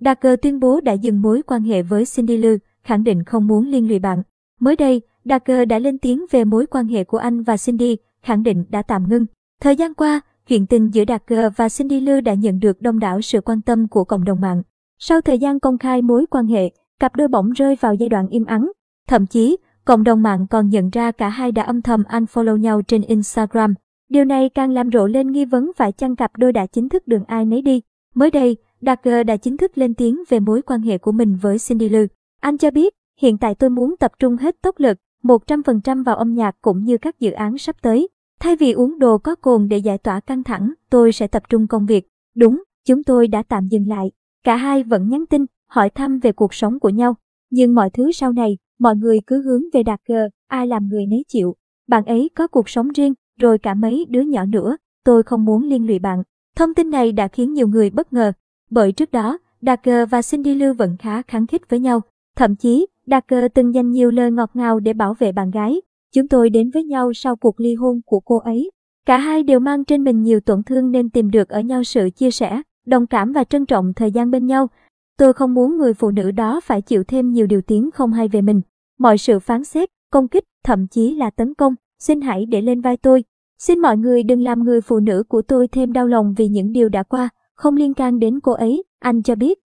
Darker tuyên bố đã dừng mối quan hệ với Cindy Lou, khẳng định không muốn liên lụy bạn. Mới đây, Darker đã lên tiếng về mối quan hệ của anh và Cindy, khẳng định đã tạm ngưng. Thời gian qua, chuyện tình giữa Darker và Cindy Lou đã nhận được đông đảo sự quan tâm của cộng đồng mạng. Sau thời gian công khai mối quan hệ, cặp đôi bỗng rơi vào giai đoạn im ắng. Thậm chí, cộng đồng mạng còn nhận ra cả hai đã âm thầm unfollow nhau trên Instagram. Điều này càng làm rộ lên nghi vấn phải chăng cặp đôi đã chính thức đường ai nấy đi. Mới đây, Darker đã chính thức lên tiếng về mối quan hệ của mình với Cindy Lou. Anh cho biết, hiện tại tôi muốn tập trung hết tốc lực, 100% vào âm nhạc cũng như các dự án sắp tới. Thay vì uống đồ có cồn để giải tỏa căng thẳng, tôi sẽ tập trung công việc. Đúng, chúng tôi đã tạm dừng lại. Cả hai vẫn nhắn tin, hỏi thăm về cuộc sống của nhau. Nhưng mọi thứ sau này, mọi người cứ hướng về đạt gờ ai làm người nấy chịu. Bạn ấy có cuộc sống riêng, rồi cả mấy đứa nhỏ nữa, tôi không muốn liên lụy bạn. Thông tin này đã khiến nhiều người bất ngờ, bởi trước đó, Darker và Cindy Lưu vẫn khá kháng khích với nhau. Thậm chí, Darker từng dành nhiều lời ngọt ngào để bảo vệ bạn gái. Chúng tôi đến với nhau sau cuộc ly hôn của cô ấy. Cả hai đều mang trên mình nhiều tổn thương nên tìm được ở nhau sự chia sẻ, đồng cảm và trân trọng thời gian bên nhau. Tôi không muốn người phụ nữ đó phải chịu thêm nhiều điều tiếng không hay về mình. Mọi sự phán xét, công kích, thậm chí là tấn công, xin hãy để lên vai tôi. Xin mọi người đừng làm người phụ nữ của tôi thêm đau lòng vì những điều đã qua, không liên can đến cô ấy, anh cho biết.